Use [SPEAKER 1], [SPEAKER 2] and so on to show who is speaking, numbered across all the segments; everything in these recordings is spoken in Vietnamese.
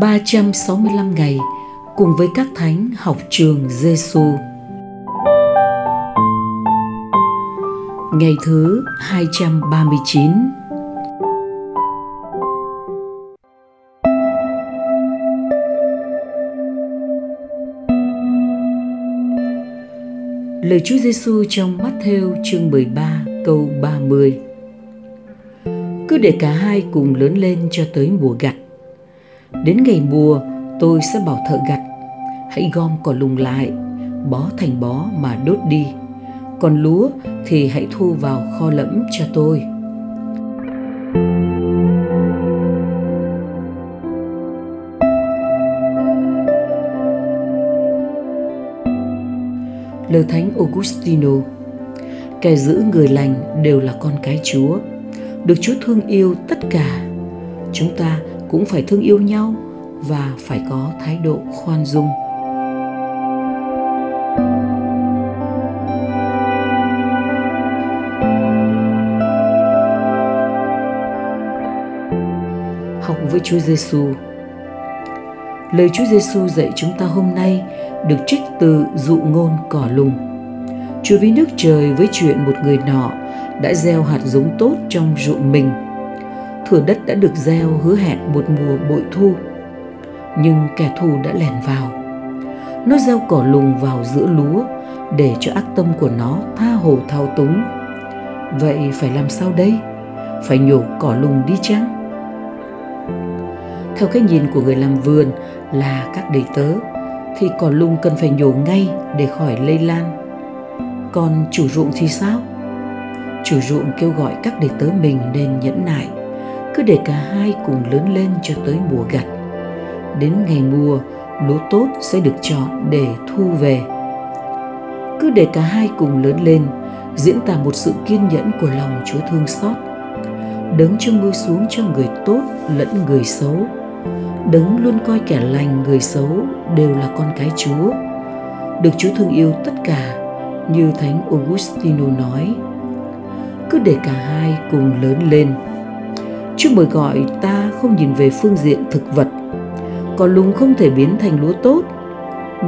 [SPEAKER 1] 365 ngày cùng với các thánh học trường Giêsu. Ngày thứ 239 Lời Chúa Giêsu trong Matthew chương 13 câu 30 Cứ để cả hai cùng lớn lên cho tới mùa gặt. Đến ngày mùa, tôi sẽ bảo thợ gặt. Hãy gom cỏ lùng lại, Bó thành bó mà đốt đi. Còn lúa thì hãy thu vào kho lẫm cho tôi. Lời Thánh Augustino, Kẻ giữ người lành đều là con cái Chúa, Được Chúa thương yêu tất cả. Chúng ta cũng phải thương yêu nhau và phải có thái độ khoan dung học với Chúa Giêsu. Lời Chúa Giêsu dạy chúng ta hôm nay được trích từ dụ ngôn cỏ lùng. Chúa ví nước trời với chuyện một người nọ đã gieo hạt giống tốt trong ruộng mình thửa đất đã được gieo hứa hẹn một mùa bội thu. Nhưng kẻ thù đã lẻn vào. Nó gieo cỏ lùng vào giữa lúa để cho ác tâm của nó tha hồ thao túng. Vậy phải làm sao đây? Phải nhổ cỏ lùng đi chăng? Theo cái nhìn của người làm vườn là các đầy tớ, thì cỏ lùng cần phải nhổ ngay để khỏi lây lan. Còn chủ ruộng thì sao? Chủ ruộng kêu gọi các đầy tớ mình nên nhẫn nại cứ để cả hai cùng lớn lên cho tới mùa gặt. Đến ngày mùa, lúa tốt sẽ được chọn để thu về. Cứ để cả hai cùng lớn lên, diễn tả một sự kiên nhẫn của lòng chúa thương xót. Đấng cho mưa xuống cho người tốt lẫn người xấu. Đấng luôn coi kẻ lành, người xấu đều là con cái chúa. Được chúa thương yêu tất cả, như thánh augustino nói. Cứ để cả hai cùng lớn lên. Chúa mời gọi ta không nhìn về phương diện thực vật. Cỏ lùng không thể biến thành lúa tốt,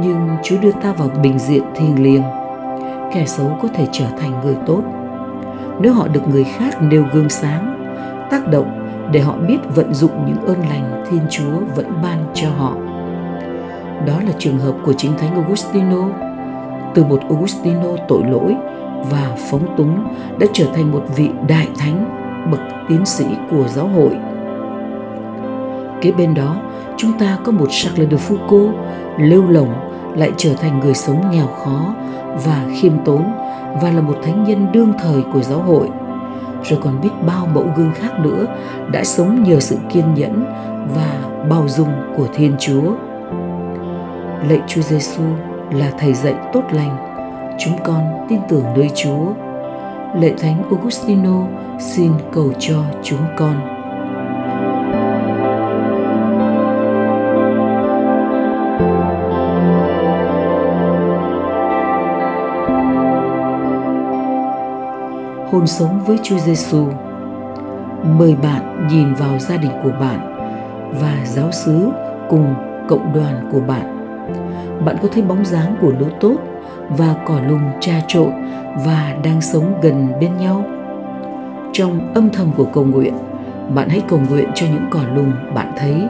[SPEAKER 1] Nhưng Chúa đưa ta vào bình diện thiêng liêng. Kẻ xấu có thể trở thành người tốt. Nếu họ được người khác nêu gương sáng, Tác động để họ biết vận dụng những ơn lành Thiên Chúa vẫn ban cho họ. Đó là trường hợp của chính Thánh Augustino. Từ một Augustino tội lỗi và phóng túng, đã trở thành một vị đại thánh bậc tiến sĩ của giáo hội. Kế bên đó, chúng ta có một Charles de Foucault lêu lỏng lại trở thành người sống nghèo khó và khiêm tốn và là một thánh nhân đương thời của giáo hội rồi còn biết bao mẫu gương khác nữa đã sống nhờ sự kiên nhẫn và bao dung của Thiên Chúa. Lạy Chúa Giêsu là thầy dạy tốt lành, chúng con tin tưởng nơi Chúa. Lạy Thánh Augustino xin cầu cho chúng con hôn sống với Chúa Giêsu. Mời bạn nhìn vào gia đình của bạn và giáo xứ cùng cộng đoàn của bạn. Bạn có thấy bóng dáng của lúa tốt và cỏ lùng trà trộn và đang sống gần bên nhau? trong âm thầm của cầu nguyện, bạn hãy cầu nguyện cho những cỏ lùng bạn thấy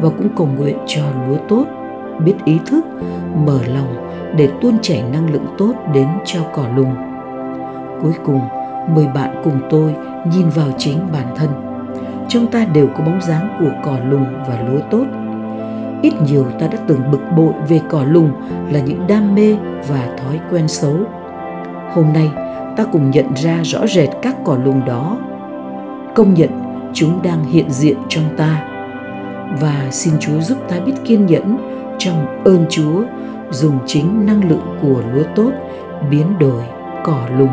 [SPEAKER 1] và cũng cầu nguyện cho lúa tốt, biết ý thức, mở lòng để tuôn chảy năng lượng tốt đến cho cỏ lùng. Cuối cùng, mời bạn cùng tôi nhìn vào chính bản thân. Trong ta đều có bóng dáng của cỏ lùng và lúa tốt ít nhiều ta đã từng bực bội về cỏ lùng là những đam mê và thói quen xấu. Hôm nay, ta cùng nhận ra rõ rệt các cỏ lùng đó. Công nhận, chúng đang hiện diện trong ta. Và xin chúa giúp ta biết kiên nhẫn trong ơn chúa, dùng chính năng lượng của lúa tốt biến đổi cỏ lùng.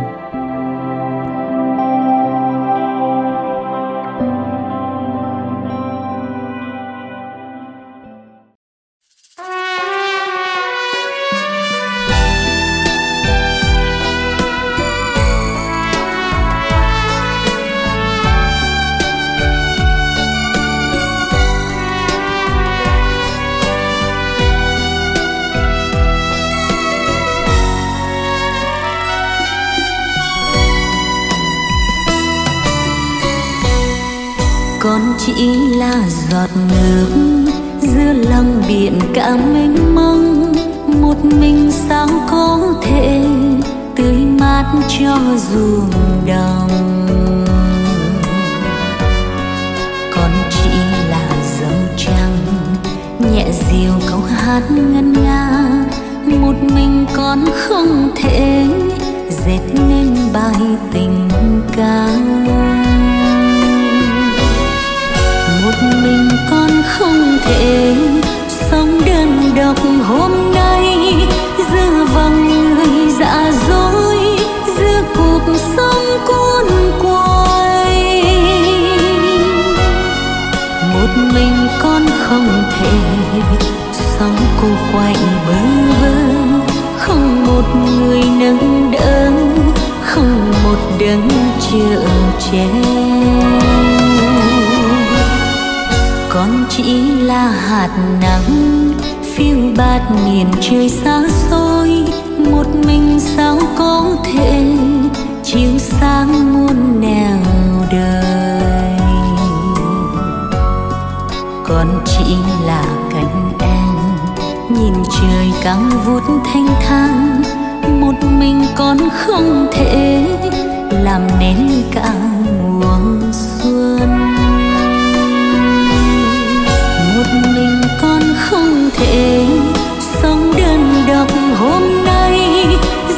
[SPEAKER 2] Giọt nước giữa lòng biển cả mênh mông, một mình sao có thể tươi mát cho ruộng đồng. Còn chỉ là dấu trăng, nhẹ dịu câu hát ngân nga, một mình con không thể chở con chỉ là hạt nắng, phiêu bạt miền trời xa xôi. Một mình sao có thể chiếu sáng muôn nẻo đời? Con chỉ là cánh em, nhìn trời căng vút thanh thang. Một mình con không thể làm nên cả thể sống đơn độc hôm nay,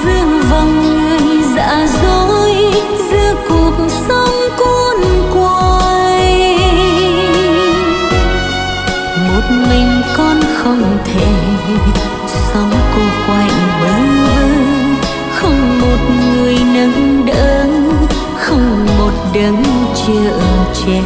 [SPEAKER 2] dương vòng người dạ dối, giữa cuộc sống cuốn quay. Một mình con không thể sống cô quạnh bơ vơ. Không một người nâng đỡ, không một đấng chở che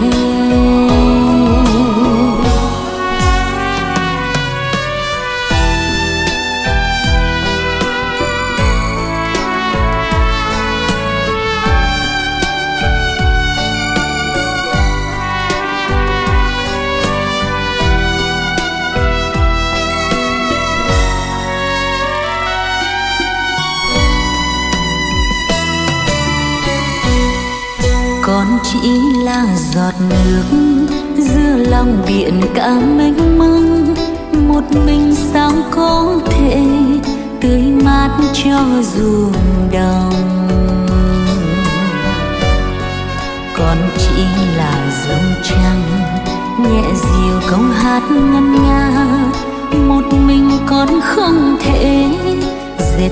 [SPEAKER 2] chỉ là giọt nước giữa lòng biển cả mênh mông. Một mình sao có thể tươi mát cho ruộng đồng? Con chỉ là dòng trăng nhẹ dịu câu hát ngân nga. Một mình con không thể dệt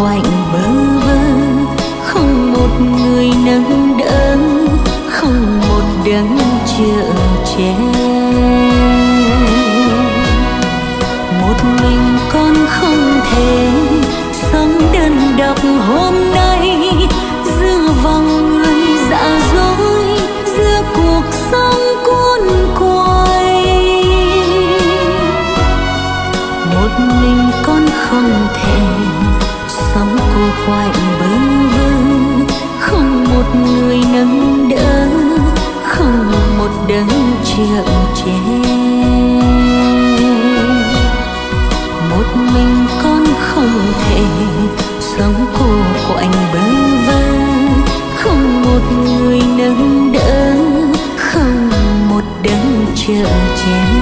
[SPEAKER 2] cô quạnh bơ vơ. Không một người nâng đỡ, không một đấng chở che một mình con không thể sống đơn độc hôm nay. Giữa vòng người dạ dối giữa cuộc sống cuốn quay. Một mình con không thể sống cô quạnh bơ vơ không một người nâng đỡ, không một đấng chở che một mình con không thể sống cô quạnh bơ vơ vâng. không một người nâng đỡ, không một đấng chở che